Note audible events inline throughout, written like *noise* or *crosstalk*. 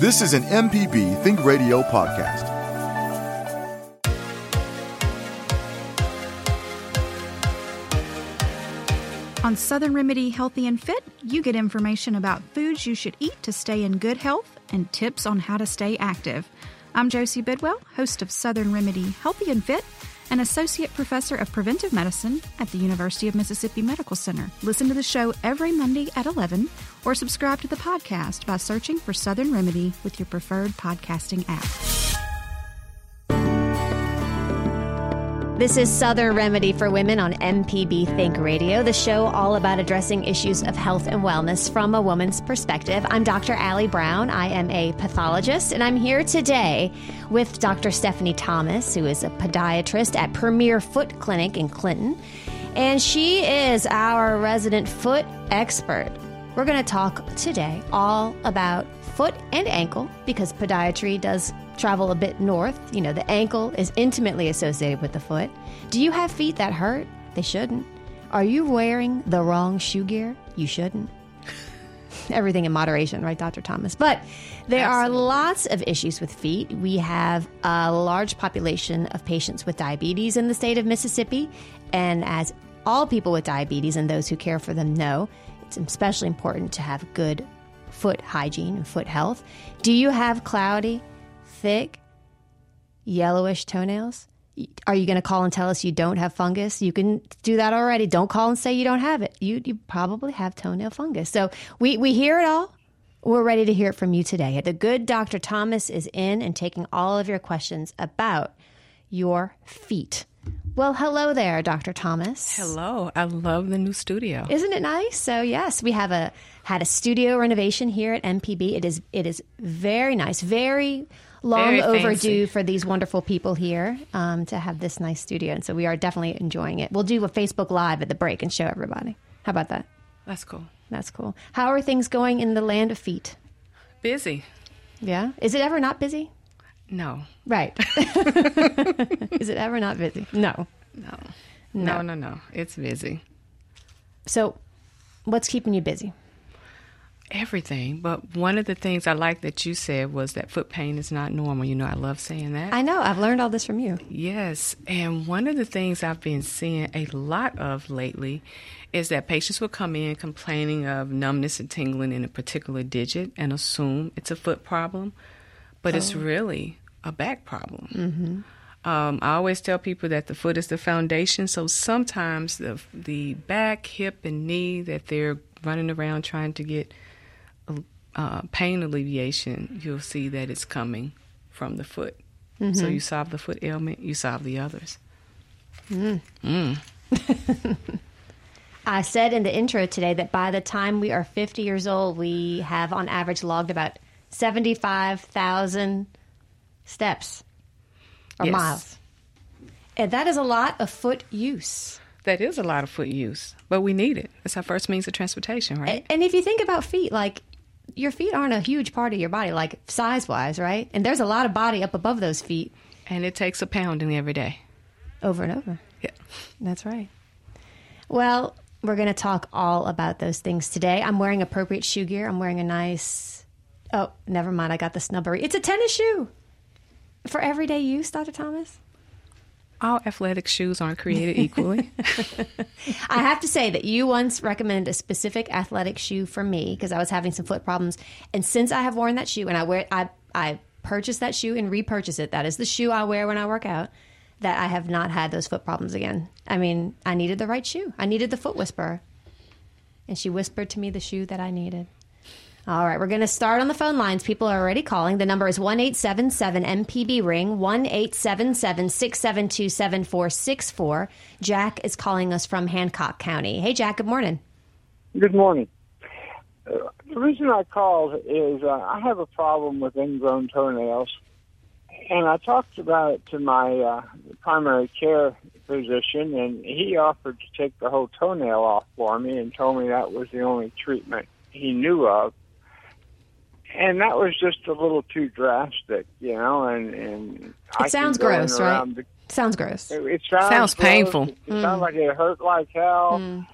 This is an MPB Think Radio podcast. On Southern Remedy Healthy and Fit, you get information about foods you should eat to stay in good health and tips on how to stay active. I'm Josie Bidwell, host of Southern Remedy Healthy and Fit and Associate Professor of Preventive Medicine at the University of Mississippi Medical Center. Listen to the show every Monday at 11 or subscribe to the podcast by searching for Southern Remedy with your preferred podcasting app. This is Southern Remedy for Women on MPB Think Radio, the show all about addressing issues of health and wellness from a woman's perspective. I'm Dr. Allie Brown. I am a pathologist, and I'm here today with Dr. Stephanie Thomas, who is a podiatrist at Premier Foot Clinic in Clinton. And she is our resident foot expert. We're going to talk today all about foot and ankle because podiatry does travel a bit north. You know, the ankle is intimately associated with the foot. Do you have feet that hurt? They shouldn't. Are you wearing the wrong shoe gear? You shouldn't. *laughs* Everything in moderation, right, Dr. Thomas? But there Absolutely. are lots of issues with feet. We have a large population of patients with diabetes in the state of Mississippi. And as all people with diabetes and those who care for them know, it's especially important to have good foot hygiene and foot health. Do you have cloudy, thick, yellowish toenails? Are you going to call and tell us you don't have fungus? You can do that already. Don't call and say you don't have it. You, you probably have toenail fungus. So we, we hear it all. We're ready to hear it from you today. The good Dr. Thomas is in and taking all of your questions about your feet. Well, hello there, Dr. Thomas. Hello. I love the new studio. Isn't it nice? So, yes, we have a had a studio renovation here at MPB. It is it is very nice, very long very overdue for these wonderful people here um, to have this nice studio. And so we are definitely enjoying it. We'll do a Facebook Live at the break and show everybody. How about that? That's cool. That's cool. How are things going in the land of feet? Busy. Yeah. Is it ever not busy? No. Right. *laughs* Is it ever not busy? No. No. No, no, no. It's busy. So, what's keeping you busy? Everything. But one of the things I like that you said was that foot pain is not normal. You know, I love saying that. I know. I've learned all this from you. Yes. And one of the things I've been seeing a lot of lately is that patients will come in complaining of numbness and tingling in a particular digit and assume it's a foot problem, but oh. it's really a back problem. Mm-hmm. Um, I always tell people that the foot is the foundation. So sometimes the the back, hip, and knee that they're running around trying to get uh, pain alleviation, you'll see that it's coming from the foot. Mm-hmm. So you solve the foot ailment, you solve the others. Mm. Mm. *laughs* I said in the intro today that by the time we are 50 years old, we have on average logged about 75,000 steps or yes. miles. And that is a lot of foot use. That is a lot of foot use, but we need it. It's our first means of transportation, right? And if you think about feet, like your feet aren't a huge part of your body, like size wise, right? And there's a lot of body up above those feet. And it takes a pounding every day. Over and over. Yeah. That's right. Well, we're going to talk all about those things today. I'm wearing appropriate shoe gear. I'm wearing a nice. Oh, never mind. I got the snubbery. It's a tennis shoe for everyday use, Dr. Thomas? All athletic shoes aren't created equally. *laughs* I have to say that you once recommended a specific athletic shoe for me because I was having some foot problems, and since I have worn that shoe and I wear I I purchased that shoe and repurchase it. That is the shoe I wear when I work out. That I have not had those foot problems again. I mean, I needed the right shoe. I needed the foot whisperer, and she whispered to me the shoe that I needed. All right, we're going to start on the phone lines. People are already calling. The number is 1 877 MPB Ring, 1 877 672 7464. Jack is calling us from Hancock County. Hey, Jack, good morning. Good morning. the reason I called is uh, I have a problem with ingrown toenails, and I talked about it to my uh, primary care physician, and he offered to take the whole toenail off for me and told me that was the only treatment he knew of. And that was just a little too drastic, you know. And and It I sounds gross, right? the- Sounds gross. it, it sounds, Sounds gross. painful. It, it sounds like it hurt like hell, and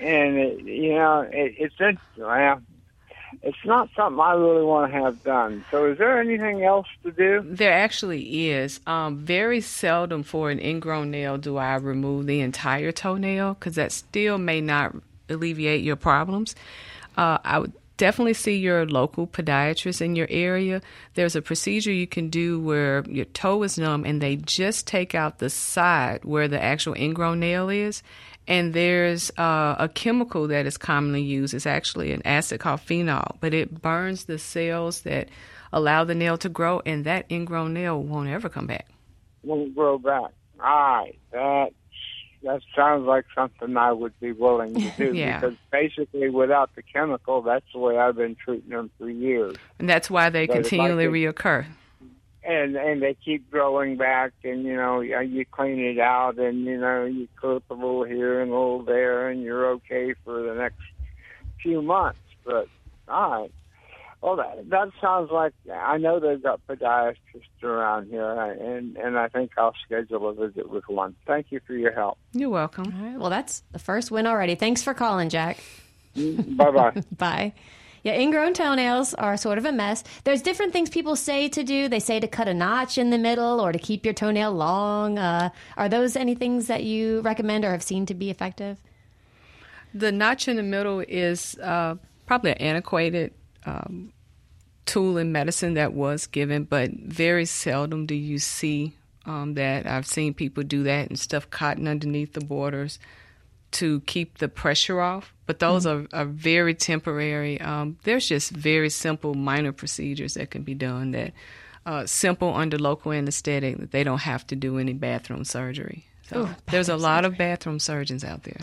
it, you know it, it's in, well, it's not something I really want to have done. So, is there anything else to do? There actually is. Um, very seldom for an ingrown nail do I remove the entire toenail because that still may not alleviate your problems. Uh, I would definitely see your local podiatrist in your area. There's a procedure you can do where your toe is numb and they just take out the side where the actual ingrown nail is. And there's uh, a chemical that is commonly used. It's actually an acid called phenol, but it burns the cells that allow the nail to grow, and that ingrown nail won't ever come back. Won't grow back. All right, that that sounds like something I would be willing to *laughs* do Yeah. because basically, without the chemical, that's the way I've been treating them for years. And that's why they But continually could- reoccur. and and they keep growing back and you know you clean it out and you know you clip a little here and a little there and you're okay for the next few months but all right well that that sounds like i know they've got podiatrists around here and and i think i'll schedule a visit with one thank you for your help You're welcome. All right. Well, that's the first win already. Thanks for calling, Jack. bye bye *laughs* Bye. Yeah, ingrown toenails are sort of a mess. There's different things people say to do. They say to cut a notch in the middle or to keep your toenail long. Uh, are those any things that you recommend or have seen to be effective? The notch in the middle is uh, probably an antiquated um, tool in medicine that was given, but very seldom do you see um, that. I've seen people do that and stuff cotton underneath the borders to keep the pressure off, but those are, are very temporary. Um, there's just very simple minor procedures that can be done that uh, simple under local anesthetic that they don't have to do any bathroom surgery. So there's a lot of bathroom surgeons out there.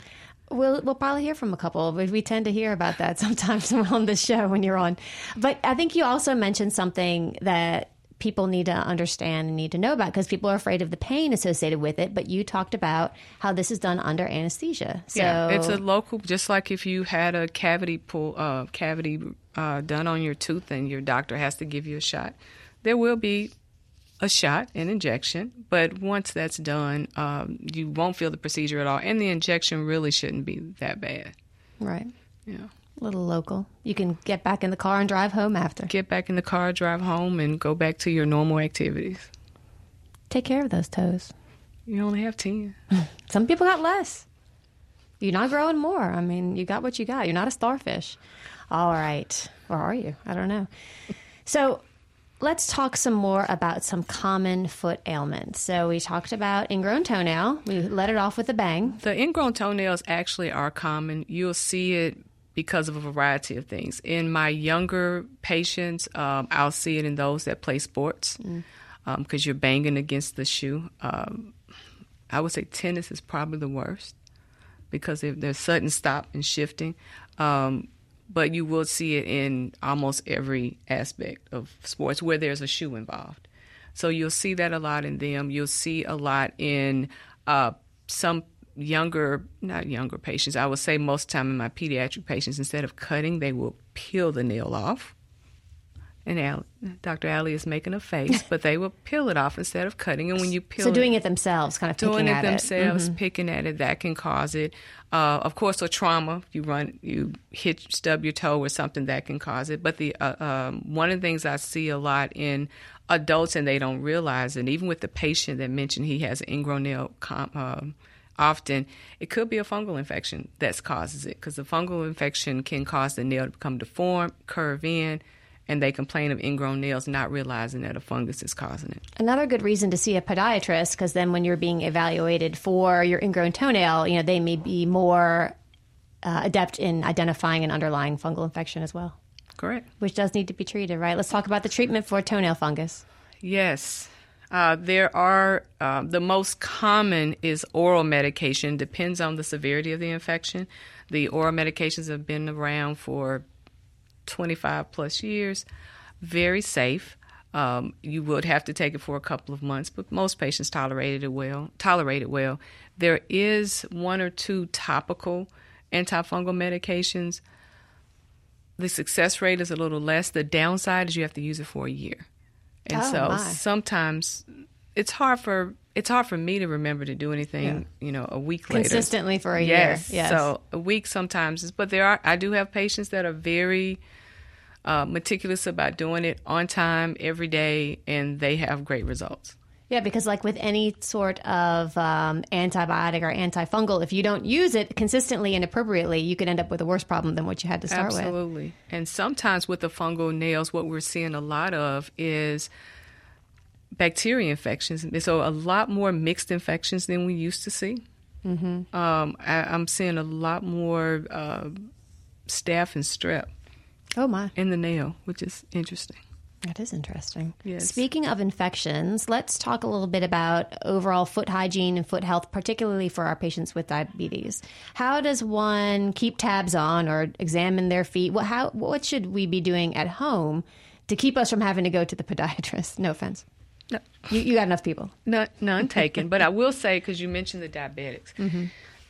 We'll we'll probably hear from a couple. We, we tend to hear about that *laughs* sometimes on the show when you're on. But I think you also mentioned something that people need to understand and need to know about because people are afraid of the pain associated with it. But you talked about how this is done under anesthesia. So yeah, it's a local, just like if you had a cavity pull, uh, cavity uh, done on your tooth, and your doctor has to give you a shot. There will be a shot, an injection, but once that's done, um, you won't feel the procedure at all, and the injection really shouldn't be that bad. right, Yeah. a little local. You can get back in the car and drive home after. Get back in the car, drive home, and go back to your normal activities. Take care of those toes. You only have ten. *laughs* Some people got less. You're not growing more. I mean, you got what you got. You're not a starfish. All right. Or are you? I don't know. So let's talk some more about some common foot ailments. So we talked about ingrown toenail. We let it off with a bang. The ingrown toenails actually are common. You'll see it because of a variety of things. In my younger patients, um, I'll see it in those that play sports because you're banging against the shoe. Um, I would say tennis is probably the worst because if there's sudden stop and shifting. Um, but you will see it in almost every aspect of sports where there's a shoe involved. So you'll see that a lot in them. You'll see a lot in uh, some younger, not younger patients. I would say most time in my pediatric patients, instead of cutting, they will peel the nail off. And Al- Dr. Allie is making a face, but they will peel it off instead of cutting. And when you peel So doing it themselves, kind of picking doing it at themselves, it. picking at it, that can cause it. Uh, of course, a trauma. You run, you hit, stub your toe or something that can cause it. But the uh, um, one of the things I see a lot in adults and they don't realize, and even with the patient that mentioned he has an ingrown nail. Com- um Often, it could be a fungal infection that causes it because the fungal infection can cause the nail to become deformed, curve in, and they complain of ingrown nails, not realizing that a fungus is causing it. Another good reason to see a podiatrist, because then when you're being evaluated for your ingrown toenail, you know they may be more uh, adept in identifying an underlying fungal infection as well, Correct. which does need to be treated. Right? Let's talk about the treatment for toenail fungus. Yes. Uh, there are, uh, the most common is oral medication, depends on the severity of the infection. The oral medications have been around for 25 plus years. Very safe. Um, you would have to take it for a couple of months, but most patients tolerated it well. Tolerate it well. There is one or two topical antifungal medications. The success rate is a little less. The downside is you have to use it for a year, and Oh, so my. sometimes it's hard for it's hard for me to remember to do anything. You know, a week later Consistently for a yes. year. Yes. So a week sometimes is, but there are I do have patients that are very uh, meticulous about doing it on time every day, and they have great results. Yeah, because like with any sort of um, antibiotic or antifungal, if you don't use it consistently and appropriately, you could end up with a worse problem than what you had to start with. Absolutely. And sometimes with the fungal nails, what we're seeing a lot of is bacteria infections. So a lot more mixed infections than we used to see. Mm-hmm. Um, I, I'm seeing a lot more uh, staph and strep Oh my, in the nail, which is interesting. that is interesting. Yes. Speaking of infections, let's talk a little bit about overall foot hygiene and foot health, particularly for our patients with diabetes. How does one keep tabs on or examine their feet? What how what should we be doing at home to keep us from having to go to the *laughs* podiatrist? No offense. No. You, you got enough people. None, none taken. But I will say, because you mentioned the diabetics,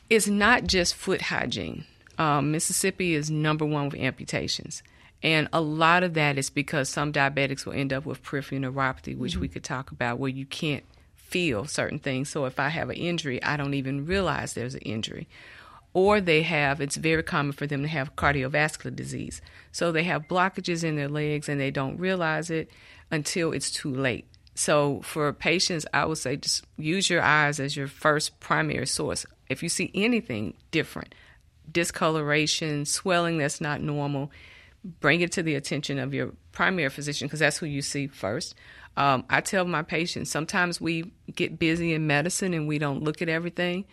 it's not just foot hygiene. Um, Mississippi is number one with amputations. And a lot of that is because some diabetics will end up with peripheral neuropathy, which we could talk about, where you can't feel certain things. So if I have an injury, I don't even realize there's an injury. Or they have, it's very common for them to have cardiovascular disease. So they have blockages in their legs and they don't realize it until it's too late. So for patients, I would say just use your eyes as your first primary source. If you see anything different, discoloration, swelling that's not normal, bring it to the attention of your primary physician because that's who you see first. Um, I tell my patients sometimes we get busy in medicine and we don't look at everything.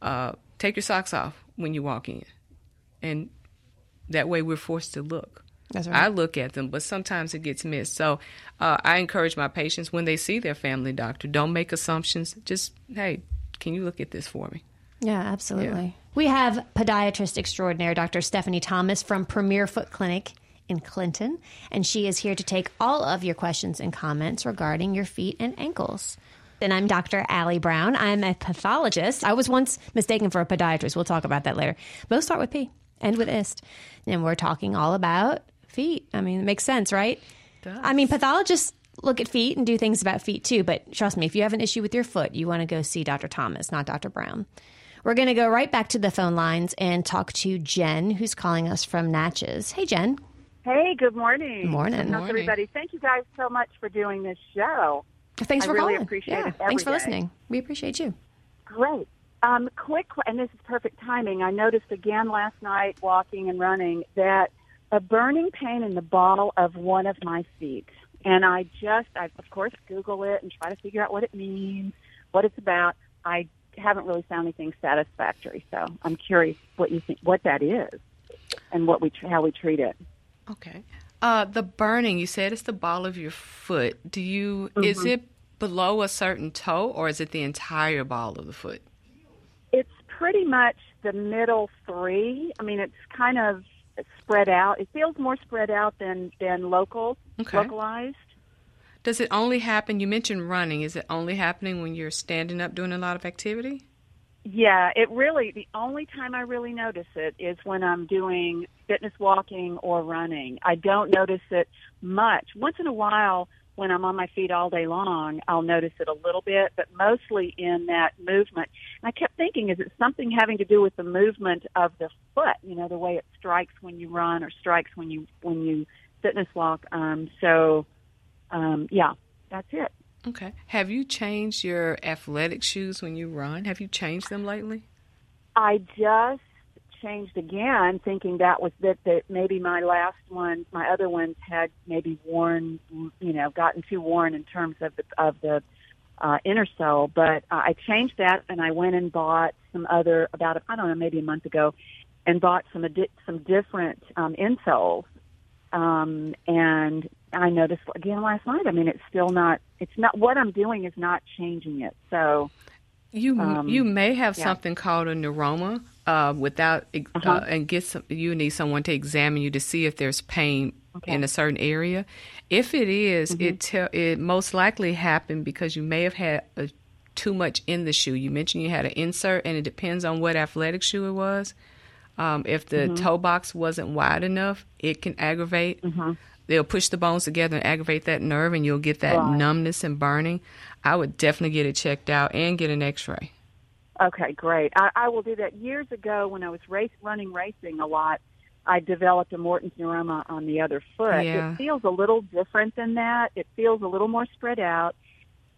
Uh, take your socks off when you walk in, and that way we're forced to look. That's I look at them, but sometimes it gets missed. So uh, I encourage my patients when they see their family doctor, don't make assumptions. Just, hey, can you look at this for me? Yeah, absolutely. We have podiatrist extraordinaire Dr. Stephanie Thomas from Premier Foot Clinic in Clinton, and she is here to take all of your questions and comments regarding your feet and ankles. And I'm Dr. Allie Brown. I'm a pathologist. I was once mistaken for a podiatrist. We'll talk about that later. Both start with P, end with ist. And we're talking all about feet. I mean, it makes sense, right? I mean, pathologists look at feet and do things about feet too, but trust me, if you have an issue with your foot, you want to go see Dr. Thomas, not Dr. Brown. We're going to go right back to the phone lines and talk to Jen, who's calling us from Natchez. Hey, Jen. Hey, good morning. Morning. How's Morning. everybody? Thank you guys so much for doing this show. Thanks I for really calling. appreciate yeah, it Thanks for every day. listening. We appreciate you. Great. Um, quick, and this is perfect timing. I noticed again last night, walking and running, that a burning pain in the ball of one of my feet. And I just, I of course, Google it and try to figure out what it means, what it's about. I haven't really found anything satisfactory, so I'm curious what you think, what that is, and what we how we treat it. Okay. Uh, the burning, you said it's the ball of your foot. Do you, is it below a certain toe or is it the entire ball of the foot? It's pretty much the middle three. I mean, it's kind of spread out. It feels more spread out than than local, Okay. localized. Does it only happen? You mentioned running. Is it only happening when you're standing up doing a lot of activity? Yeah, it really. The only time I really notice it is when I'm doing fitness walking or running. I don't notice it much. Once in a while, when I'm on my feet all day long, I'll notice it a little bit, but mostly in that movement. And I kept thinking, is it something having to do with the movement of the foot? You know, the way it strikes when you run or strikes when you when you fitness walk. Um, so, um, yeah, that's it. Okay. Have you changed your athletic shoes when you run? Have you changed them lately? I just changed again, thinking that was that, that maybe my last ones, my other ones had maybe worn, you know, gotten too worn in terms of the of the uh, inner sole. But uh, I changed that, and I went and bought some other about I don't know maybe a month ago, and bought some adi- some different um, insoles. Um, and I noticed again last night. I mean, it's still not. It's not what I'm doing is not changing it. So You Um, you may have yeah. something called a neuroma uh, without uh Uh-huh. and get some, you need someone to examine you to see if there's pain in a certain area. If it is, Mm-hmm. it tell it most likely happened because you may have had a, too much in the shoe. You mentioned you had an insert, and it depends on what athletic shoe it was. Um, if the Mm-hmm. toe box wasn't wide enough, it can aggravate. They'll push the bones together and aggravate that nerve, and you'll get that Right. numbness and burning. I would definitely get it checked out and get an X-ray. Okay, great. I, I will do that. Years ago, when I was race running racing a lot, I developed a Morton's neuroma on the other foot. Yeah. It feels a little different than that. It feels a little more spread out.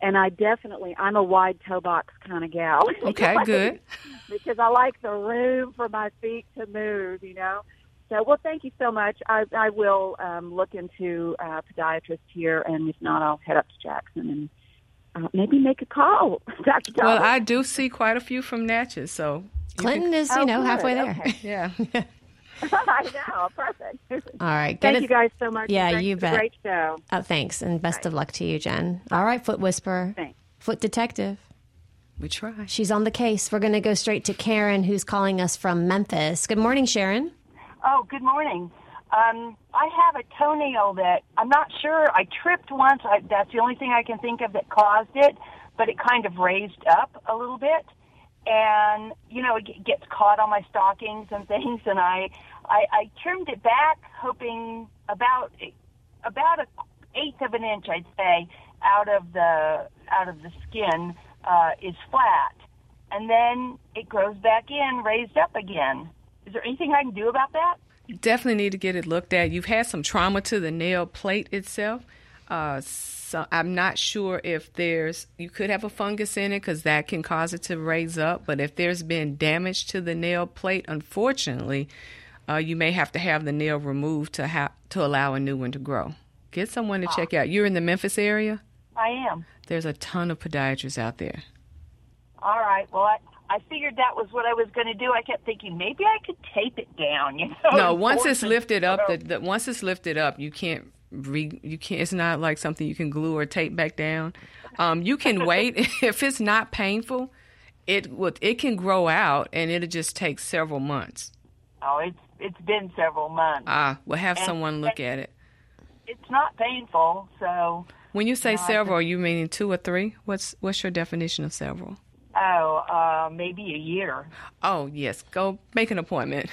And I definitely, I'm a wide toe box kind of gal. *laughs* Okay, good. because I like the room for my feet to move, you know. So, well, thank you so much. I, I will um, look into uh, podiatrist here, and if not, I'll head up to Jackson and uh, maybe make a call, *laughs* Dr. Well, I do see quite a few from Natchez, so you Clinton is, you Oh, know, good. halfway there. Okay. *laughs* yeah. *laughs* I know, perfect. All right. Get Thank it- you guys so much. Yeah, Great- you bet. Great show. Oh, thanks, and best of luck to you, Jen. All right, foot whisperer, Thanks. foot detective. we try. She's on the case. We're going to go straight to Karen, who's calling us from Memphis. Good morning, Sharon. Oh, good morning. Um, I have a toenail that I'm not sure. I tripped once. I, that's the only thing I can think of that caused it, but it kind of raised up a little bit, and you know it gets caught on my stockings and *laughs* things. And I, I, I trimmed it back, hoping about about a eighth of an inch, I'd say, out of the out of the skin uh, is flat, and then it grows back in, raised up again. Is there anything I can do about that? Definitely need to get it looked at. You've had some trauma to the nail plate itself. Uh, so I'm not sure if there's, you could have a fungus in it because that can cause it to raise up. But if there's been damage to the nail plate, unfortunately, uh, you may have to have the nail removed to ha- to allow a new one to grow. Get someone to check out. You're in the Memphis area. I am. There's a ton of podiatrists out there. All right. Well, I, I figured that was what I was going to do. I kept thinking maybe I could tape it down. *laughs* You know. no once it's lifted up the, the once it's lifted up you can't re you can't it's not like something you can glue or tape back down um, you can *laughs* wait *laughs* if it's not painful it would it can grow out and it'll just take several months Oh, it's it's been several months. ah we'll have And- someone look at it it's not painful, so when you say several you meaning two or three what's what's your definition of several oh, uh, maybe a year. oh yes go make an appointment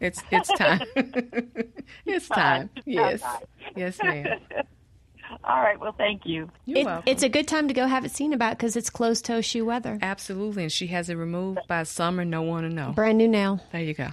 it's it's *laughs* *laughs* time it's time yes yes ma'am *laughs* All right. Well, thank you. you're It, welcome it's a good time to go have it seen about because it's closed toe shoe weather. Absolutely, and she has it removed by summer. No one to know. Brand new nail. There you go.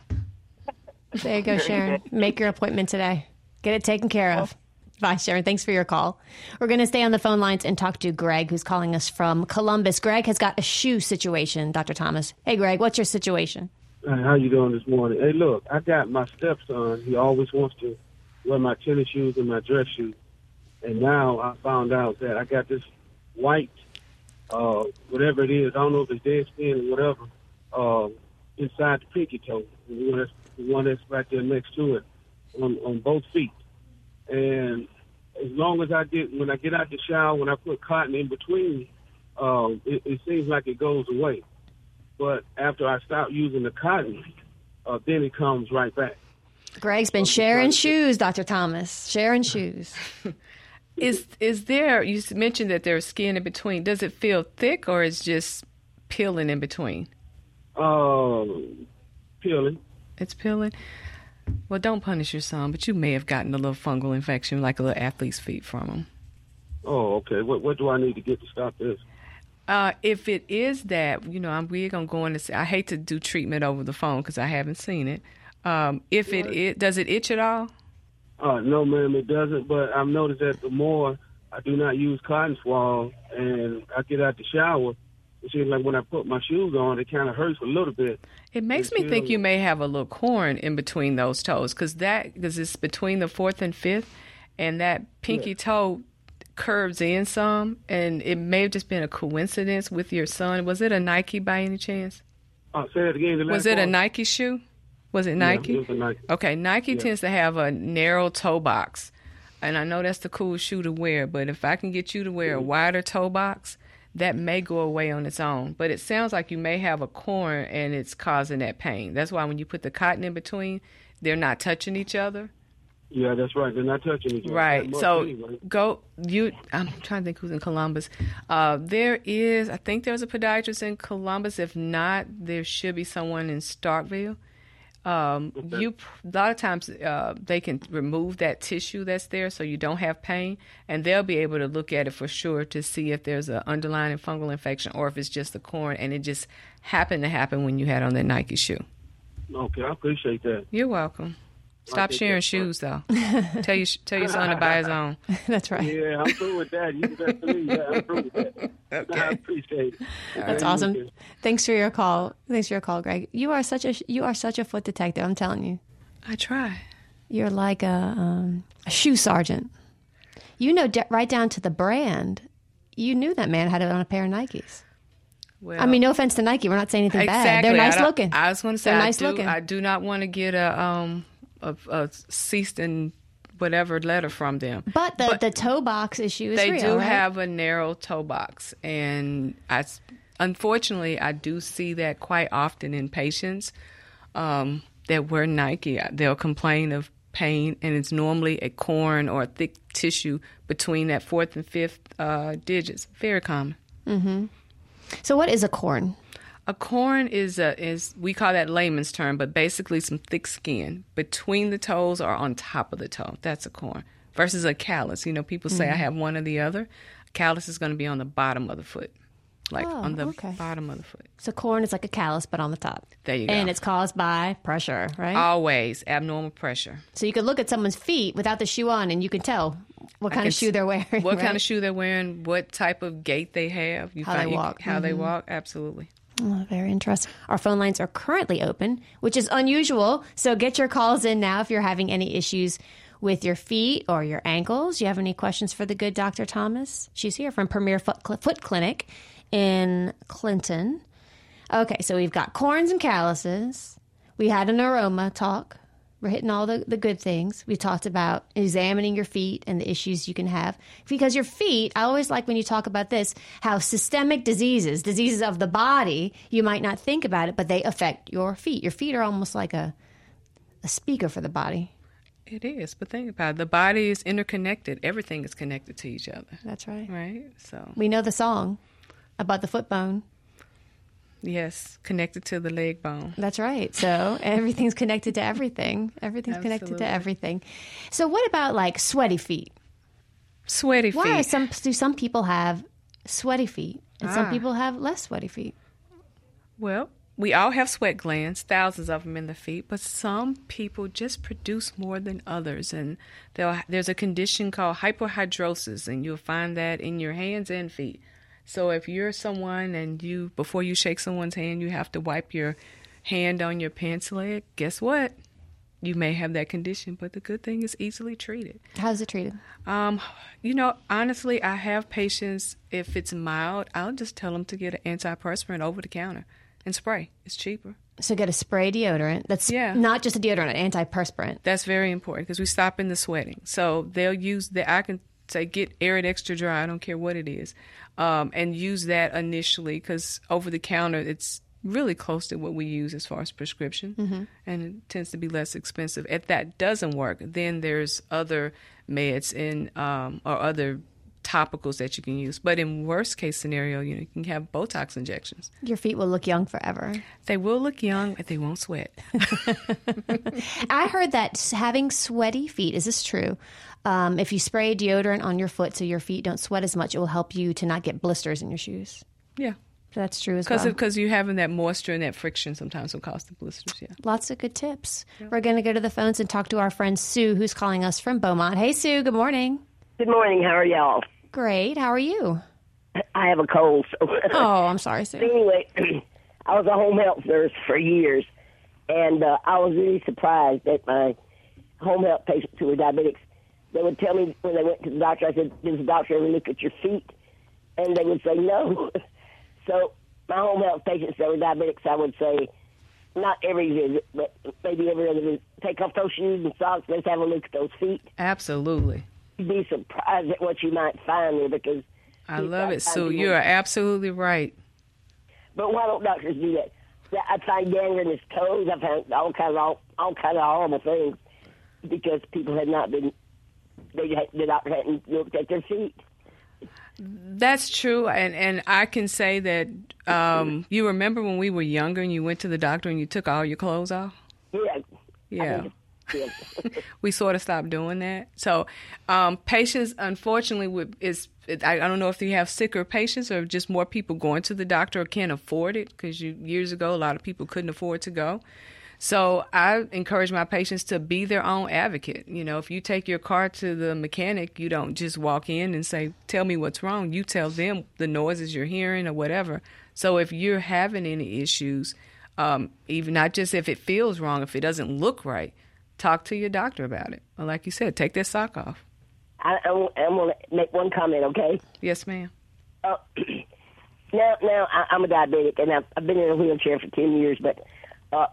There you go, Sharon. Make your appointment today. Get it taken care of. Bye, Sharon. Thanks for your call. We're going to stay on the phone lines and talk to Greg, who's calling us from Columbus. Greg has got a shoe situation, Dr. Thomas. Hey, Greg, what's your situation? How you doing this morning? Hey, look, I got my stepson. He always wants to wear my tennis shoes and my dress shoes, and now I found out that I got this white, uh, whatever it is. I don't know if it's dead skin or whatever, uh, inside the pinky toe, one that's, the one that's right there next to it, on on both feet. And as long as I get when I get out the shower, when I put cotton in between, um, it, it seems like it goes away. But after I stop using the cotton, uh, then it comes right back. Greg's been sharing shoes, Dr. Thomas. Sharing shoes. *laughs* Is is there? You mentioned that there's skin in between. Does it feel thick or is just peeling in between? Um, peeling. It's peeling. Well, don't punish your son, but you may have gotten a little fungal infection, like a little athlete's feet from him. Oh, okay. What what do I need to get to stop this? Uh, if it is that, you know, I'm we're gonna go in and say I hate to do treatment over the phone because I haven't seen it. Um, if it it does it itch at all? Uh, no, ma'am, it doesn't. But I've noticed that the more I do not use cotton swab and I get out the shower, it seems like when I put my shoes on, it kind of hurts a little bit. It makes me think you may have a little corn in between those toes because that because it's between the fourth and fifth, and that pinky toe curves in some, and it may have just been a coincidence with your son. Was it a Nike by any chance? Uh, say it again. The Was it a. Nike shoe? Was it Yeah, Nike? it was a Nike. Okay, Nike tends to have a narrow toe box, and I know that's the cool shoe to wear. But if I can get you to wear a Mm-hmm. wider toe box, that may go away on its own. But it sounds like you may have a corn and it's causing that pain. That's why when you put the cotton in between, they're not touching each other. Yeah, that's right. They're not touching each other. Right. So anyway. go you. I'm trying to think who's in Columbus. Uh, there is. I think there's a podiatrist in Columbus. If not, there should be someone in Starkville. Um, You a lot of times uh, they can remove that tissue that's there, so you don't have pain, and they'll be able to look at it for sure to see if there's an underlying fungal infection or if it's just the corn and it just happened to happen when you had on that Nike shoe. Okay, I appreciate that. You're welcome. Stop sharing that's fine. shoes though. *laughs* tell you tell your son to buy his own. *laughs* That's right. Yeah, I'm through with that. You can best believe that. I'm through with that. *laughs* I appreciate it. That's awesome. Thanks for your call. Thanks for your call, Greg. You are such a you are such a foot detective. I'm telling you, I try. you're like a, um, a shoe sergeant. You know de- right down to the brand. You knew that man had it on a pair of Nikes. Well, I mean, no offense to Nike. We're not saying anything exactly. bad. They're nice don't- looking. I was going to say They're I nice do, looking. I do not want to get a um a, a ceased and whatever letter from them. but the the toe box issue is they real, do right? have a narrow toe box, and I unfortunately I do see that quite often in patients um, that wear Nike. They'll complain of pain, and it's normally a corn or a thick tissue between that fourth and fifth uh, digits. Very common. So what is a corn? A corn is a is we call that layman's term, but basically some thick skin between the toes or on top of the toe. That's a corn. Versus a callus. You know, people say Mm-hmm. I have one or the other. A callus is going to be on the bottom of the foot, like Oh, on the okay. bottom of the foot. So corn is like a callus, but on the top. There you go. And it's caused by pressure, right? Always abnormal pressure. so you could look at someone's feet without the shoe on, and you can tell what kind of shoe they're wearing. What kind of shoe they're wearing? What type of gait they have? You How they you- walk. How they Mhm. walk? Absolutely. Oh, very interesting. Our phone lines are currently open, which is unusual. So get your calls in now if you're having any issues with your feet or your ankles. You have any questions for the good Dr. Thomas? She's here from Premier Foot, Cl- Foot Clinic in Clinton. Okay, so we've got corns and calluses. We had a neuroma talk. We're hitting all the, the good things. We talked about examining your feet and the issues you can have. Because your feet, I always like when you talk about this, how systemic diseases, diseases of the body, you might not think about it, but they affect your feet. Your feet are almost like a, a speaker for the body. It is, but think about it. The body is interconnected. Everything is connected to each other, That's right. right? So We know the song about the foot bone. Yes, connected to the leg bone. That's right. So everything's connected to everything. Everything's connected to everything. So what about like sweaty feet? Sweaty feet. Why some do some people have sweaty feet and some Ah. people have less sweaty feet? Well, we all have sweat glands, thousands of them in the feet, but some people just produce more than others. And there's a condition called hyperhidrosis, and you'll find that in your hands and feet. So if you're someone and you, before you shake someone's hand, you have to wipe your hand on your pants leg, guess what? You may have that condition, but the good thing is easily treated. How's it treated? Um, you know, honestly, I have patients. If it's mild, I'll just tell them to get an antiperspirant over the counter and spray. It's cheaper. So get a spray deodorant. That's Yeah. not just a deodorant, an antiperspirant. That's very important because we stop in the sweating. So they'll use the. I can say get Arid Extra Dry. I don't care what it is, um, and use that initially because over the counter it's really close to what we use as far as prescription, and it tends to be less expensive. If that doesn't work, then there's other meds in um, or other topicals that you can use. But in worst case scenario, you know, you can have Botox injections. Your feet will look young forever. They will look young, but they won't sweat. *laughs* I heard that having sweaty feet is this true? Um, if you spray deodorant on your foot so your feet don't sweat as much, it will help you to not get blisters in your shoes. yeah. That's true as Because well. because you having that moisture and that friction sometimes will cause the blisters. Yeah. Lots of good tips. We're going to go to the phones and talk to our friend Sue, who's calling us from Beaumont. Hey, Sue. Good morning. Good morning. How are y'all? Great. How are you? I have a cold. So. *laughs* Oh, I'm sorry, Sue. anyway, *clears throat* I was a home health nurse for years, and uh, I was really surprised that my home health patients who were diabetics, they would tell me when they went to the doctor, I said, "Does the doctor ever look at your feet?" And they would say no. *laughs* so my home health patients that were diabetics, I would say, not every visit, but maybe every other visit, take off those shoes and socks. Let's have a look at those feet. Absolutely. You'd be surprised at what you might find there because I love it, Sue. You are absolutely right. But why don't doctors do that? I find gangrene in his toes. I found all kinds of all, all kind of horrible things because people had not been. They the hadn't looked at their feet. That's true, and and I can say that um, you remember when we were younger and you went to the doctor and you took all your clothes off. Yeah. Yeah. *laughs* we sort of stopped doing that. So, um, patients, unfortunately, with, is I, I don't know if you have sicker patients or just more people going to the doctor or can't afford it because years ago a lot of people couldn't afford to go. So I encourage my patients to be their own advocate. You know, if you take your car to the mechanic, you don't just walk in and say, "Tell me what's wrong." You tell them the noises you're hearing or whatever. So if you're having any issues, um, even not just if it feels wrong, if it doesn't look right, talk to your doctor about it. Or like you said, take that sock off. I, I'm, I'm going to make one comment, okay? Yes, ma'am. Uh, *clears throat* now, now I, I'm a diabetic, and I've, I've been in a wheelchair for ten years, but uh,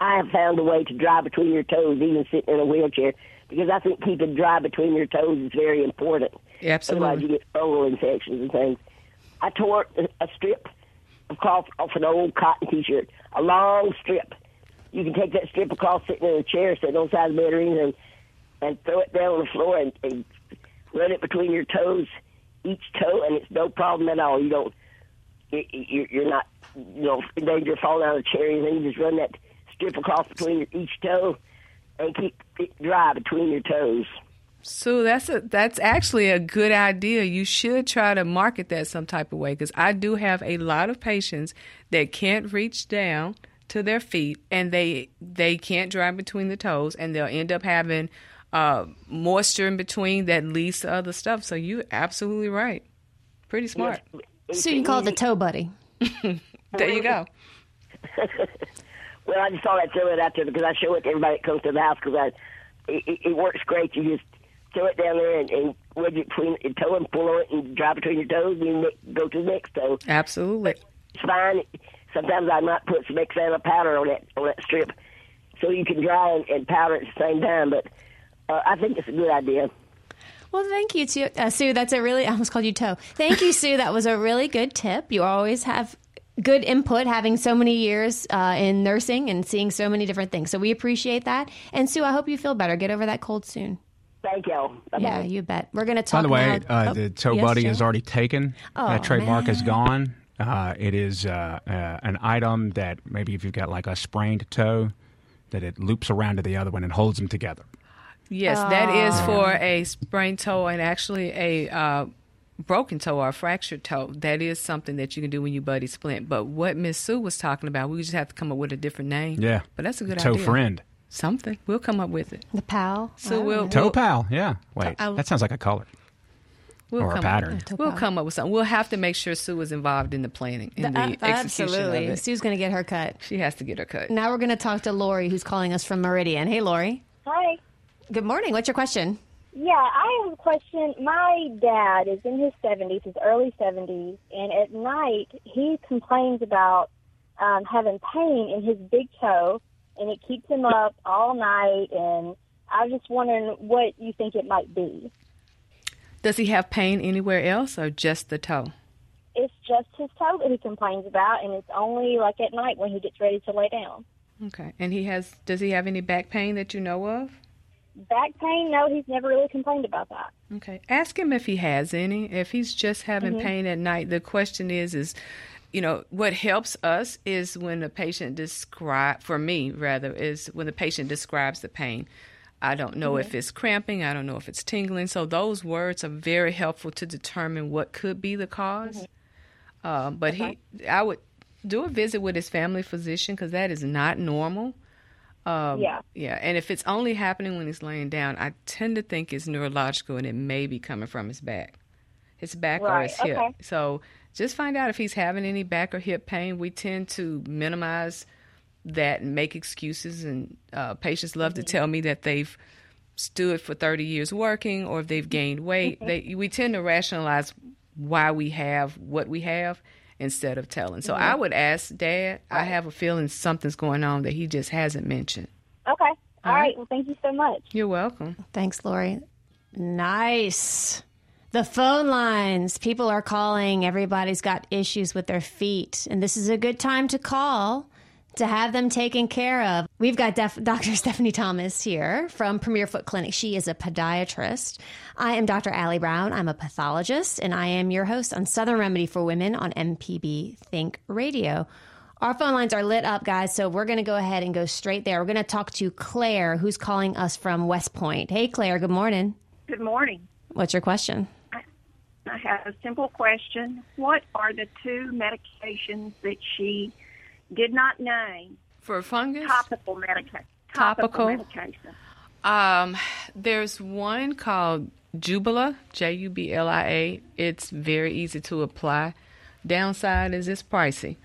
I have found a way to dry between your toes, even sitting in a wheelchair, because I think keeping dry between your toes is very important. Yeah, Absolutely. Otherwise, you get fungal infections and things. I tore a strip of cloth off an old cotton T-shirt, a long strip. You can take that strip of cloth sitting in a chair, sitting on the side of the bed or anything, and throw it down on the floor and, and run it between your toes, each toe, and it's no problem at all. You don't, you're not, you know, in danger of falling out of the chair or anything. You just run that strip across between each toe and keep it dry between your toes. So that's a that's actually a good idea. You should try to market that some type of way because I do have a lot of patients that can't reach down to their feet and they they can't dry between the toes and they'll end up having uh, moisture in between that leads to other stuff. So you're absolutely right. Pretty smart. Yes. So you can call it the toe buddy. *laughs* there you go. *laughs* well, I just thought I'd throw it out there because I show it to everybody that comes to the house because I it, it works great. You just throw it down there and, and wedge it between your toe and pull on it and drop between your toes and you go to the next toe. Absolutely. It's fine. Sometimes I might put some Xana powder on that on that strip so you can dry and, and powder at the same time. But uh, I think it's a good idea. Well, thank you, too, uh, Sue. That's a really, I almost called you Toe. Thank you, Sue. That was a really good tip. You always have good input having so many years uh, in nursing and seeing so many different things. So we appreciate that. And Sue, I hope you feel better. Get over that cold soon. Thank you. Bye-bye. Yeah, you bet. We're going to talk. By the way, now- uh, oh, the toe yes, buddy Joe? is already taken. Oh, that trademark man. is gone. Uh, it is uh, uh, an item that maybe if you've got like a sprained toe, that it loops around to the other one and holds them together. Yes, that is for a sprained toe and actually a uh, broken toe or a fractured toe. That is something that you can do when you buddy splint. But what Miss Sue was talking about, we just have to come up with a different name. Yeah. but that's a good toe idea. friend. Something we'll come up with it. The pal. So we'll. Toe we'll, pal. Yeah. Wait, I- that sounds like a color. we'll or a come pattern. Up, we'll come up with something. We'll have to make sure Sue is involved in the planning in the Uh, execution absolutely. of it. Sue's going to get her cut. She has to get her cut. Now we're going to talk to Lori, who's calling us from Meridian. Hey, Lori. Hi. Good morning. What's your question? Yeah, I have a question. My dad is in his 70s, his early 70s, and at night he complains about um, having pain in his big toe, and it keeps him up all night. And I was just wondering what you think it might be. Does he have pain anywhere else or just the toe? It's just his toe that he complains about, and it's only like at night when he gets ready to lay down. Okay. And he has does he have any back pain that you know of? Back pain? No, he's never really complained about that. Okay. Ask him if he has any. If he's just having Mhm. pain at night, the question is is you know, what helps us is when the patient describe for me rather is when the patient describes the pain. I don't know if it's cramping, I don't know if it's tingling. So those words are very helpful to determine what could be the because Um, but he, I would do a visit with his family physician because that is not normal. Um, Yeah. Yeah. And if it's only happening when he's laying down, I tend to think it's neurological and it may be coming from his back, his back or his hip. okay. So just find out if he's having any back or hip pain. We tend to minimize that and make excuses. And uh, patients love Mm-hmm. to tell me that they've stood for 30 years working or if they've gained weight. they, we tend to rationalize why we have what we have instead of telling. So I Mhm. would ask Dad, I have a feeling something's going on that he just hasn't mentioned. Okay. All All right. right. Well, thank you so much. You're welcome. Thanks, Lori. Nice. The phone lines. People are calling. Everybody's got issues with their feet. And this is a good time to call to have them taken care of. We've got Def- *laughs* Dr. Stephanie Thomas here from Premier Foot Clinic. She is a podiatrist. I am Dr. Allie Brown. I'm a pathologist, and I am your host on Southern Remedy for Women on MPB Think Radio. Our phone lines are lit up, guys, so we're going to go ahead and go straight there. We're going to talk to Claire, who's calling us from West Point. Hey, Claire, good morning. Good morning. What's your question? I have a simple question. What are the two medications that she did not name? For fungus? Topical medication. Topical? medication. Um, there's one called Jublia, J U B L I A. It's very easy to apply. Downside is it's pricey.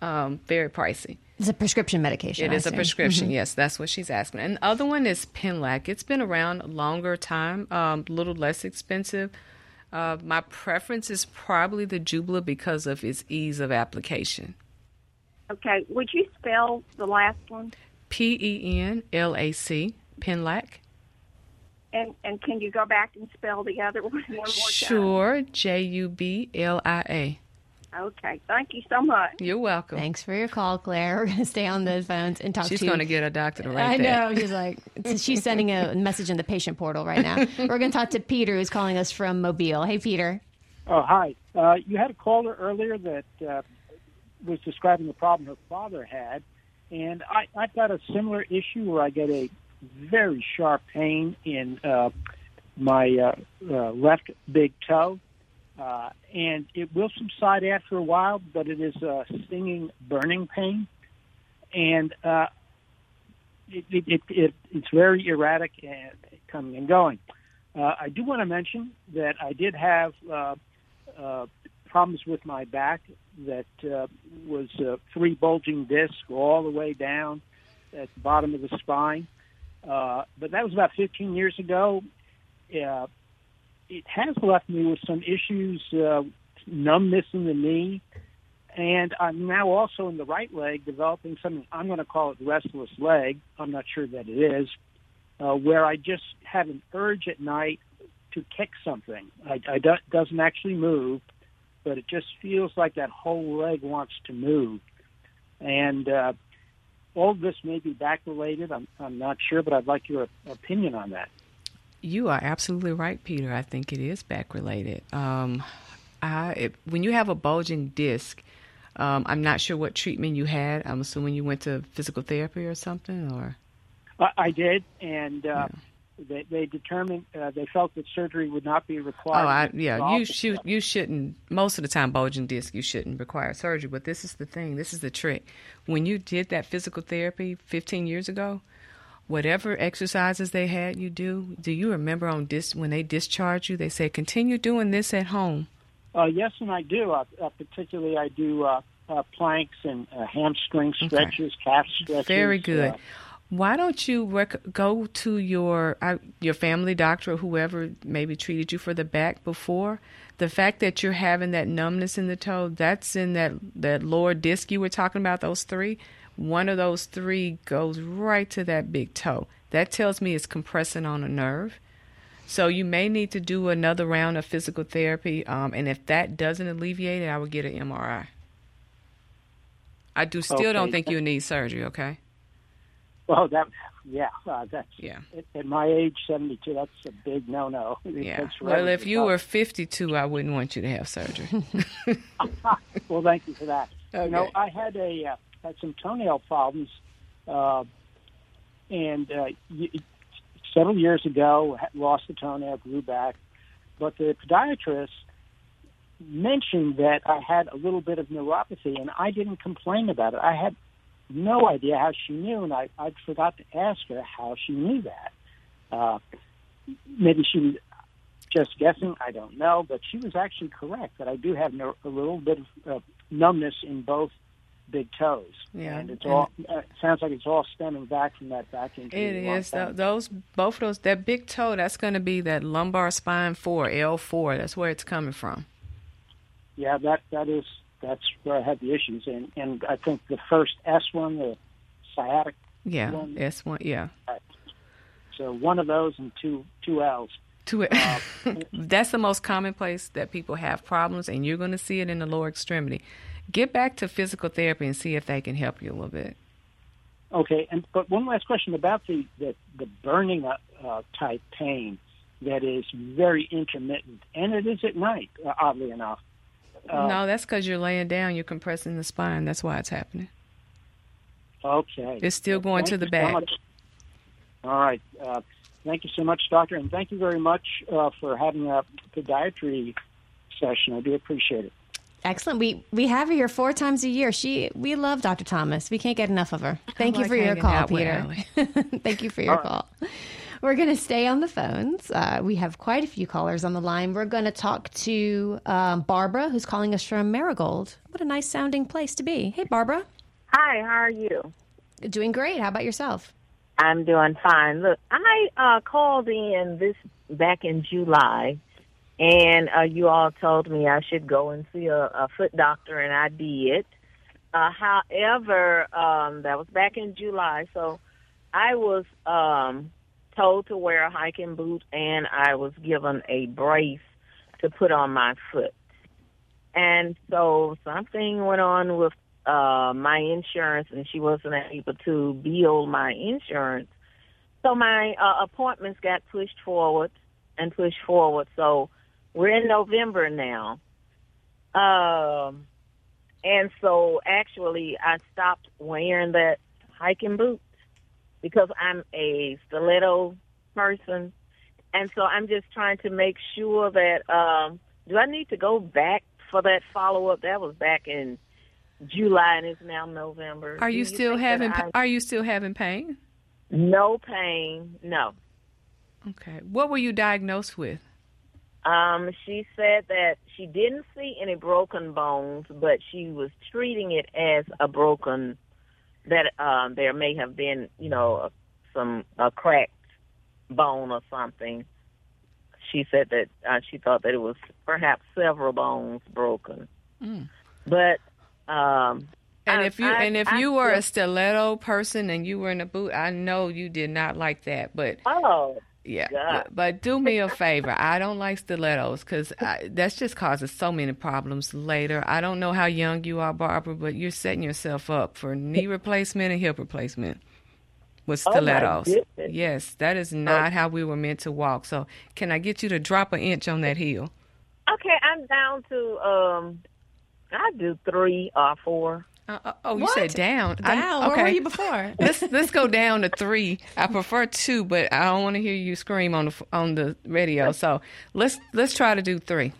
Um, very pricey. It's a prescription medication. It I is a assume. prescription, Mhm. yes. That's what she's asking. And the other one is Penlac. It's been around a longer time, um, a little less expensive. Uh, my preference is probably the Jublia because of its ease of application. Okay, would you spell the last one? P E N L A C, Penlac. And and can you go back and spell the other *laughs* one one more time? Sure, J U B L I A. Okay, thank you so much. You're welcome. Thanks for your call, Claire. *laughs* We're going to stay on the phones and talk She's to going to get a doctor to write I that. know. She's like, *laughs* she's sending a message in the patient portal right now. We're going to talk to Peter, who's calling us from Mobile. Hey, Peter. Oh, hi. Uh, you had a caller earlier that uh, was describing the problem her father had, and I, I've got a similar issue where I get a very sharp pain in uh, my uh, uh, left big toe, uh, and it will subside after a while, but it is a stinging, burning pain, and uh, it, it, it, it, it's very erratic and coming and going. Uh, I do want to mention that I did have uh, uh, problems with my back that uh, was uh, three bulging discs all the way down at the bottom of the spine. Uh, but that was about 15 years ago. Uh, it has left me with some issues, uh, numbness in the knee, and I'm now also in the right leg developing something I'm going to call it restless leg. I'm not sure that it is, uh, where I just have an urge at night to kick something. I, I do, doesn't actually move, but it just feels like that whole leg wants to move. And uh, all this may be back related. I'm, I'm not sure, but I'd like your opinion on that. You are absolutely right, Peter. I think it is back related. Um, I, it, when you have a bulging disc, um, I'm not sure what treatment you had. I'm assuming you went to physical therapy or something, or I, I did, and uh, they, they determined uh, they felt that surgery would not be oh, required. I, yeah, you you shouldn't. Most of the time, bulging disc, you shouldn't require surgery. But this is the thing. This is the trick. When you did that physical therapy 15 years ago, whatever exercises they had you do, do you remember on dis when they discharge you? They say continue doing this at home. Uh, yes, and I do. Uh, uh, particularly, I do uh, uh, planks and uh, hamstring stretches, calf stretches. Very good. Why don't you rec- go to your uh, your family doctor or whoever maybe treated you for the back before? The fact that you're having that numbness in the toe, that's in that that lower disc you were talking about. Those three, one of those three goes right to that big toe. That tells me it's compressing on a nerve. So you may need to do another round of physical therapy, um, and if that doesn't alleviate it, I would get an MRI. I do still don't think you need surgery. Okay. Well, that yeah, uh, that's Yeah. At, at my age, seventy-two, that's a big no-no. *laughs* Yeah. Well, if you were 52, I wouldn't want you to have surgery. *laughs* well, thank you for that. You know, I had a uh, had some toenail problems, uh, and uh, y- several years ago, lost the toenail, grew back, but the podiatrist mentioned that I had a little bit of neuropathy, and I didn't complain about it. I had no idea how she knew, and I I forgot to ask her how she knew that. Uh, maybe she was just guessing. I don't know, but she was actually correct that I do have no, a little bit of uh, numbness in both big toes. Yeah, and it's and- all uh, it sounds like it's all stemming back from that back injury. It is a long is time Th- those both of those that big toe. That's going to be that lumbar spine four L four. That's where it's coming from. Yeah, that that is that's where I had the issues, and and I think the first S one, the sciatic. Yeah, one, S one. Yeah, So one of those and two two L's. It. *laughs* That's the most common place that people have problems, and you're going to see it in the lower extremity. Get back to physical therapy and see if they can help you a little bit. Okay, and but one last question about the the, the burning uh, uh, type pain that is very intermittent, and it is at night, uh, oddly enough. Uh, no, that's because you're laying down, you're compressing the spine. That's why it's happening. Okay. It's still going Thank to the you so back. All right. Uh, thank you so much, doctor, and thank you very much uh, for having a podiatry session. I do appreciate it. Excellent. We we have her here four times a year. She we love Dr. Thomas. We can't get enough of her. Thank you like for your call, Peter. *laughs* Thank you for your All right. We're going to stay on the phones. Uh, we have quite a few callers on the line. We're going to talk to um, Barbara, who's calling us from Merigold. What a nice sounding place to be. Hey, Barbara. Hi, how are you? Doing great. How about yourself? I'm doing fine. Look, I uh, called in this back in July, and uh, you all told me I should go and see a, a foot doctor, and I did. Uh, however, um, that was back in July, so I was um, told to wear a hiking boot, and I was given a brace to put on my foot. And so something went on with uh my insurance and she wasn't able to bill my insurance. So my uh, appointments got pushed forward and pushed forward. So we're in November now. Um and so actually I stopped wearing that hiking boot because I'm a stiletto person. And so I'm just trying to make sure that um do I need to go back for that follow up? That was back in July and it's now November. Are Do you still having I- Are you still having pain? no pain? No. Okay. What were you diagnosed with? Um, she said that she didn't see any broken bones, but she was treating it as a broken. That um, there may have been, you know, some a cracked bone or something. She said that uh, she thought that it was perhaps several bones broken, Mm. but um, And I- if you I- and if I you were a stiletto person and you were in a boot, I know you did not like that. But oh yeah, God. but, do me a favor. I don't like stilettos because that's just causing so many problems later. I don't know how young you are, Barbara, but you're setting yourself up for knee *laughs* replacement and hip replacement with Oh, stilettos. goodness. yes, that is not how we were meant to walk. So, can I get you to drop an inch on that heel? okay, I'm down to um, I do three or four. Uh, oh, you said down. I'm- Down? Where were you before? *laughs* let's let's go down to three. I prefer two, but I don't want to hear you scream on the on the radio. So let's let's try to do three.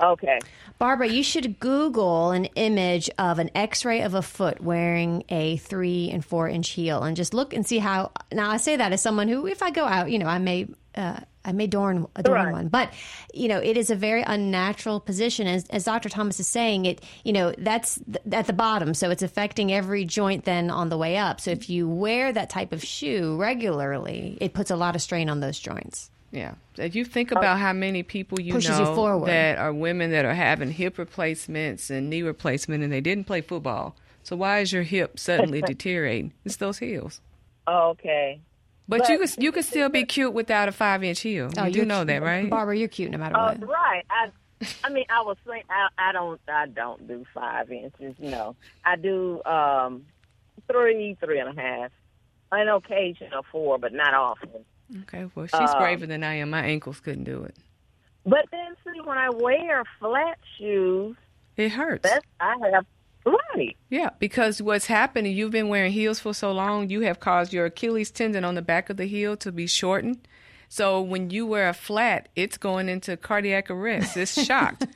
Okay. Barbara, you should Google an image of an x ray of a foot wearing a three and four inch heel and just look and see how. Now, I say that as someone who, if I go out, you know, I may. Uh, I may adorn, adorn Right. one, but you know it is a very unnatural position. As, as Dr. Thomas is saying, it you know that's th- at the bottom, so it's affecting every joint then on the way up. So if you wear that type of shoe regularly, it puts a lot of strain on those joints. Yeah. If you think about how many people you Pushes you know forward. that are women that are having hip replacements and knee replacement and they didn't play football. So why is your hip suddenly *laughs* deteriorating? It's those heels. Okay. But, But- you could you could still be cute without a five inch heel. Oh, you do know cute. that, right? Barbara? You're cute no matter Uh, what. right. I *laughs* I mean I was saying I, I don't I don't do five inches, no. I do um three, three and a half. An occasional four, but not often. Okay, well she's Um, braver than I am. My ankles couldn't do it. But then see when I wear flat shoes It hurts. that's I have right. Yeah, because what's happening, you've been wearing heels for so long, you have caused your Achilles tendon on the back of the heel to be shortened. So when you wear a flat, it's going into cardiac arrest. It's shocked.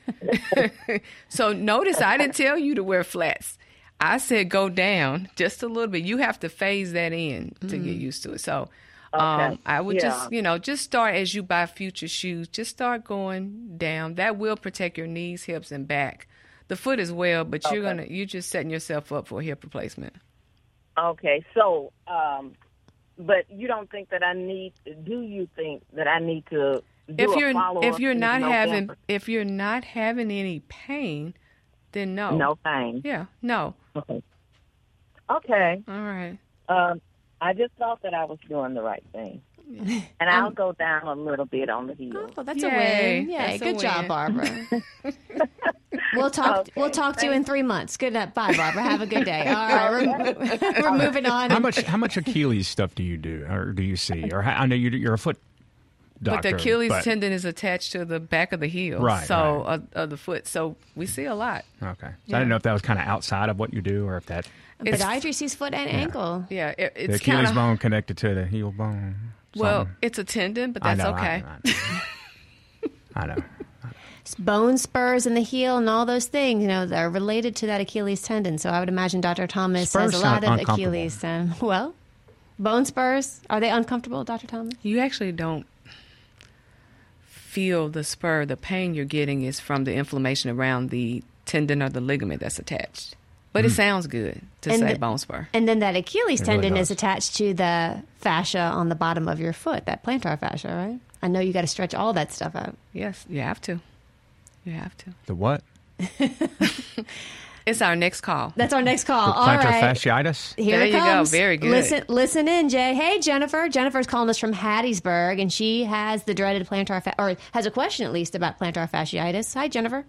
*laughs* so notice I didn't tell you to wear flats. I said go down just a little bit. You have to phase that in to get Mm. used to it. So um, I would Yeah. just, you know, just start as you buy future shoes. Just start going down. That will protect your knees, hips, and back. The foot as well, but you're gonna you're just setting yourself up for a hip replacement. Okay, so um but you don't think that I need do you think that I need to do if a you're if you're not having if you're not having any pain, then no. No pain. Yeah, no. Okay. Okay. All right. Um, I just thought that I was doing the right thing. And I'll um, go down a little bit on the heel. Oh, that's Yay. a win. Yay, That's a good job, win. Barbara. *laughs* we'll talk. Okay, we'll talk to you in three months. Good night. Bye, Barbara. Have a good day. All right, we're, *laughs* we're moving on. How much how much Achilles stuff do you do or do you see? Or how, I know you, you're a foot doctor. but the Achilles but- tendon is attached to the back of the heel, Right, So Of, uh, of the foot. So we see a lot. Okay. So I Yeah. didn't know if that was kind of outside of what you do or if that It's- Podiatry sees foot and ankle. Yeah, it, the it's Achilles kind of bone connected to the heel bone. Well, something. it's a tendon, but I that's know, I- okay. I know. *laughs* Bone spurs in the heel and all those things, you know, they're related to that Achilles tendon. So I would imagine Dr. Thomas Spurs has a lot of. Achilles. tendon. *laughs* well, bone spurs are they uncomfortable, Dr. Thomas? You actually don't feel the spur. The pain you're getting is from the inflammation around the tendon or the ligament that's attached. But it mm. sounds good to And say the- bone spur. And then that Achilles It really tendon is attached to the fascia on the bottom of your foot, that plantar fascia, right? I know you got to stretch all that stuff out. Yes, you have to. You have to. The what? *laughs* It's our next call. That's our next call. The all plantar right. fasciitis? Here There it you go. Very good. Listen, listen in, Jay. Hey, Jennifer. Jennifer's calling us from Hattiesburg, and she has the dreaded plantar, fa- or has a question at least about plantar fasciitis. Hi, Jennifer.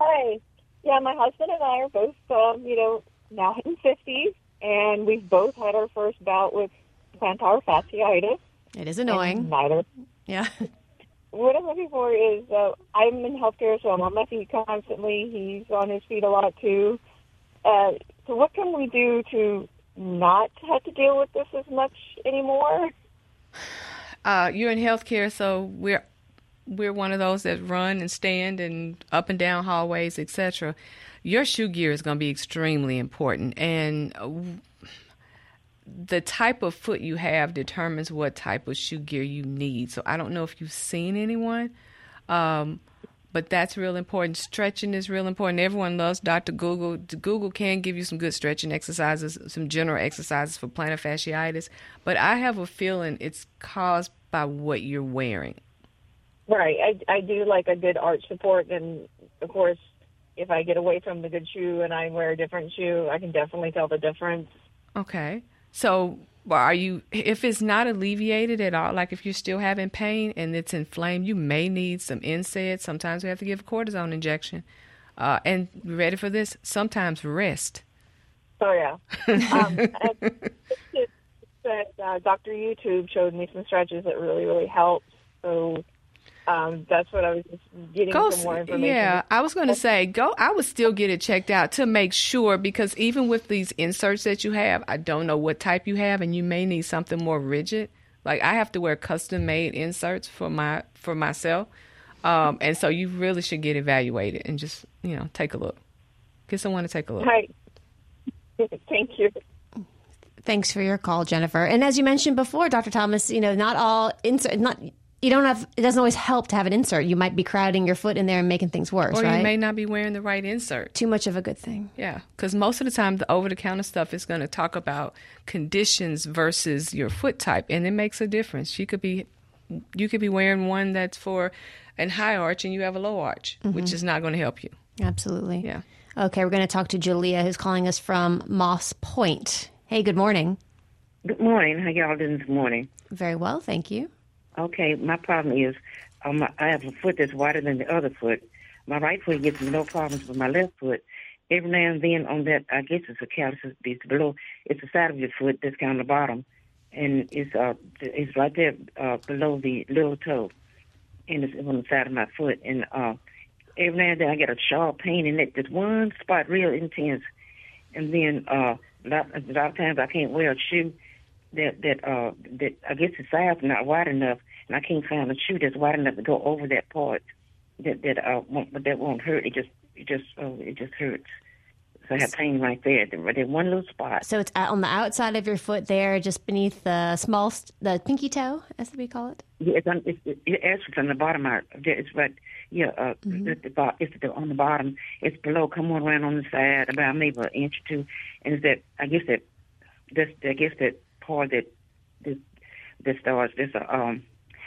Hi. Yeah, my husband and I are both, um, you know, now in fifties, and we've both had our first bout with plantar fasciitis. It is annoying. And neither. Yeah. *laughs* What I'm looking for is uh, I'm in healthcare, so I'm on my feet constantly. He's on his feet a lot too. Uh, so, what can we do to not have to deal with this as much anymore? *sighs* Uh, you're in healthcare, so we're we're one of those that run and stand and up and down hallways, etc. Your shoe gear is going to be extremely important, and uh, the type of foot you have determines what type of shoe gear you need. So I don't know if you've seen anyone, um, but that's real important. Stretching is real important. Everyone loves Dr. Google. Google can give you some good stretching exercises, some general exercises for plantar fasciitis, but I have a feeling it's caused by what you're wearing. Right. I, I do like a good arch support, and of course, if I get away from the good shoe and I wear a different shoe, I can definitely tell the difference. Okay. So, are you, if it's not alleviated at all, like if you're still having pain and it's inflamed, you may need some NSAID. Sometimes we have to give a cortisone injection. Uh, and ready for this? Sometimes rest. So yeah. um, that *laughs* uh, Dr. YouTube showed me some stretches that really, really helped. So um, that's what I was just getting Go, some more information. yeah, I was going to say, go. I would still get it checked out to make sure because even with these inserts that you have, I don't know what type you have, and you may need something more rigid. Like I have to wear custom made inserts for my for myself, um, and so you really should get evaluated and just you know take a look. Get someone to take a look. Right. *laughs* Thank you. Thanks for your call, Jennifer. And as you mentioned before, Dr. Thomas, you know, not all insert, not you don't have. It doesn't always help to have an insert. You might be crowding your foot in there and making things worse, Or right? you may not be wearing the right insert. Too much of a good thing. Yeah, because most of the time the over the counter stuff is going to talk about conditions versus your foot type, and it makes a difference. You could be, you could be wearing one that's for an high arch, and you have a low arch, which Mhm. is not going to help you. Absolutely. Yeah. Okay, we're going to talk to Julia, who's calling us from Moss Point. Hey, good morning. Good morning. How y'all doing this morning? Very well, thank you. Okay, my problem is um, I have a foot that's wider than the other foot. My right foot gets no problems, but my left foot, every now and then on that, I guess it's a callus, below, it's the side of your foot that's kind of the bottom, and it's uh, it's right there uh, below the little toe, and it's on the side of my foot, and uh, every now and then I get a sharp pain in that, just one spot, real intense, and then uh, a lot, a lot of times I can't wear a shoe that that uh that I guess the size is not wide enough, and I can't find a shoe that's wide enough to go over that part that that uh won't, but that won't hurt. It just it just oh it just hurts. So I have pain right there, the, the one little spot. So it's on the outside of your foot there, just beneath the small, the pinky toe, as we call it. Yeah, it's on it's, it, it's on the bottom. Of, it's right. Yeah, uh, it's the it's the, on the bottom. It's below. Come on around on the side, about maybe an inch or two, and it's that I guess that that's I guess that part that that that starts. There's a um.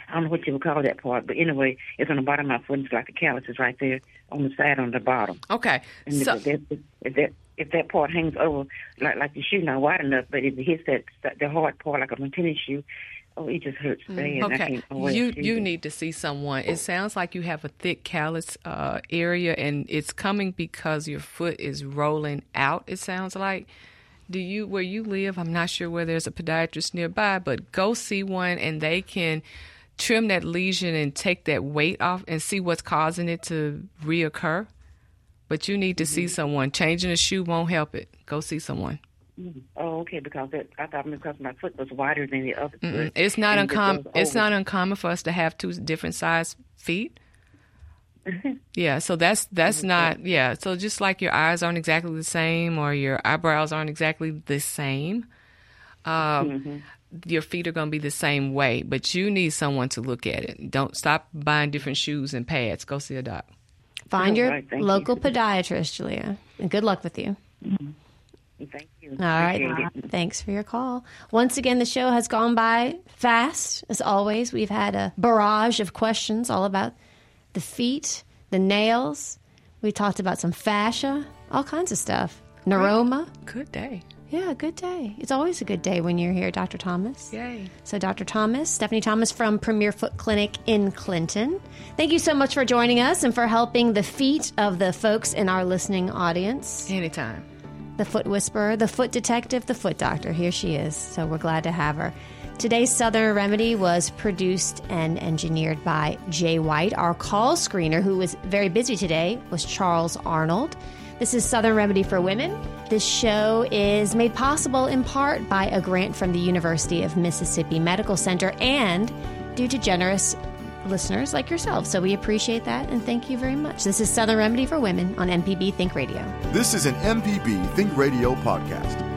I don't know what you would call that part, but anyway, it's on the bottom of my foot. It's like the callus is right there on the side on the bottom. Okay, And so if, that, if that if that part hangs over like like the shoe not wide enough, but if it hits that the hard part like a tennis shoe, Oh, it just hurts bad. Mm, Okay, can't you you need to see someone. It sounds like you have a thick callus uh, area, and it's coming because your foot is rolling out. It sounds like. Do you where you live? I'm not sure where there's a podiatrist nearby, but go see one, and they can trim that lesion and take that weight off, and see what's causing it to reoccur. But you need to see someone. Changing a shoe won't help it. Go see someone. Mm. Oh, okay. Because that, I thought because my foot was wider than the other foot. It's not uncommon. It's not uncommon for us to have two different size feet. *laughs* yeah, so that's that's not yeah. So just like your eyes aren't exactly the same, or your eyebrows aren't exactly the same, um, your feet are going to be the same way. But you need someone to look at it. Don't stop buying different shoes and pads. Go see a doc. Find All your right, thank you. local podiatrist, Julia. And good luck with you. Thank you. All right. Appreciate. Thanks for your call. Once again, the show has gone by fast. As always, we've had a barrage of questions all about the feet, the nails. We talked about some fascia, all kinds of stuff. Neuroma. Good day. Yeah, good day. It's always a good day when you're here, Dr. Thomas. Yay. So, Dr. Thomas, Stephanie Thomas from Premier Foot Clinic in Clinton. Thank you so much for joining us and for helping the feet of the folks in our listening audience. Anytime. The foot whisperer, the foot detective, the foot doctor. Here she is. So, we're glad to have her. Today's Southern Remedy was produced and engineered by Jay White. Our call screener, who was very busy today, was Charles Arnold. This is Southern Remedy for Women. This show is made possible in part by a grant from the University of Mississippi Medical Center and due to generous listeners like yourself. So we appreciate that and thank you very much. This is Southern Remedy for Women on MPB Think Radio. This is an MPB Think Radio podcast.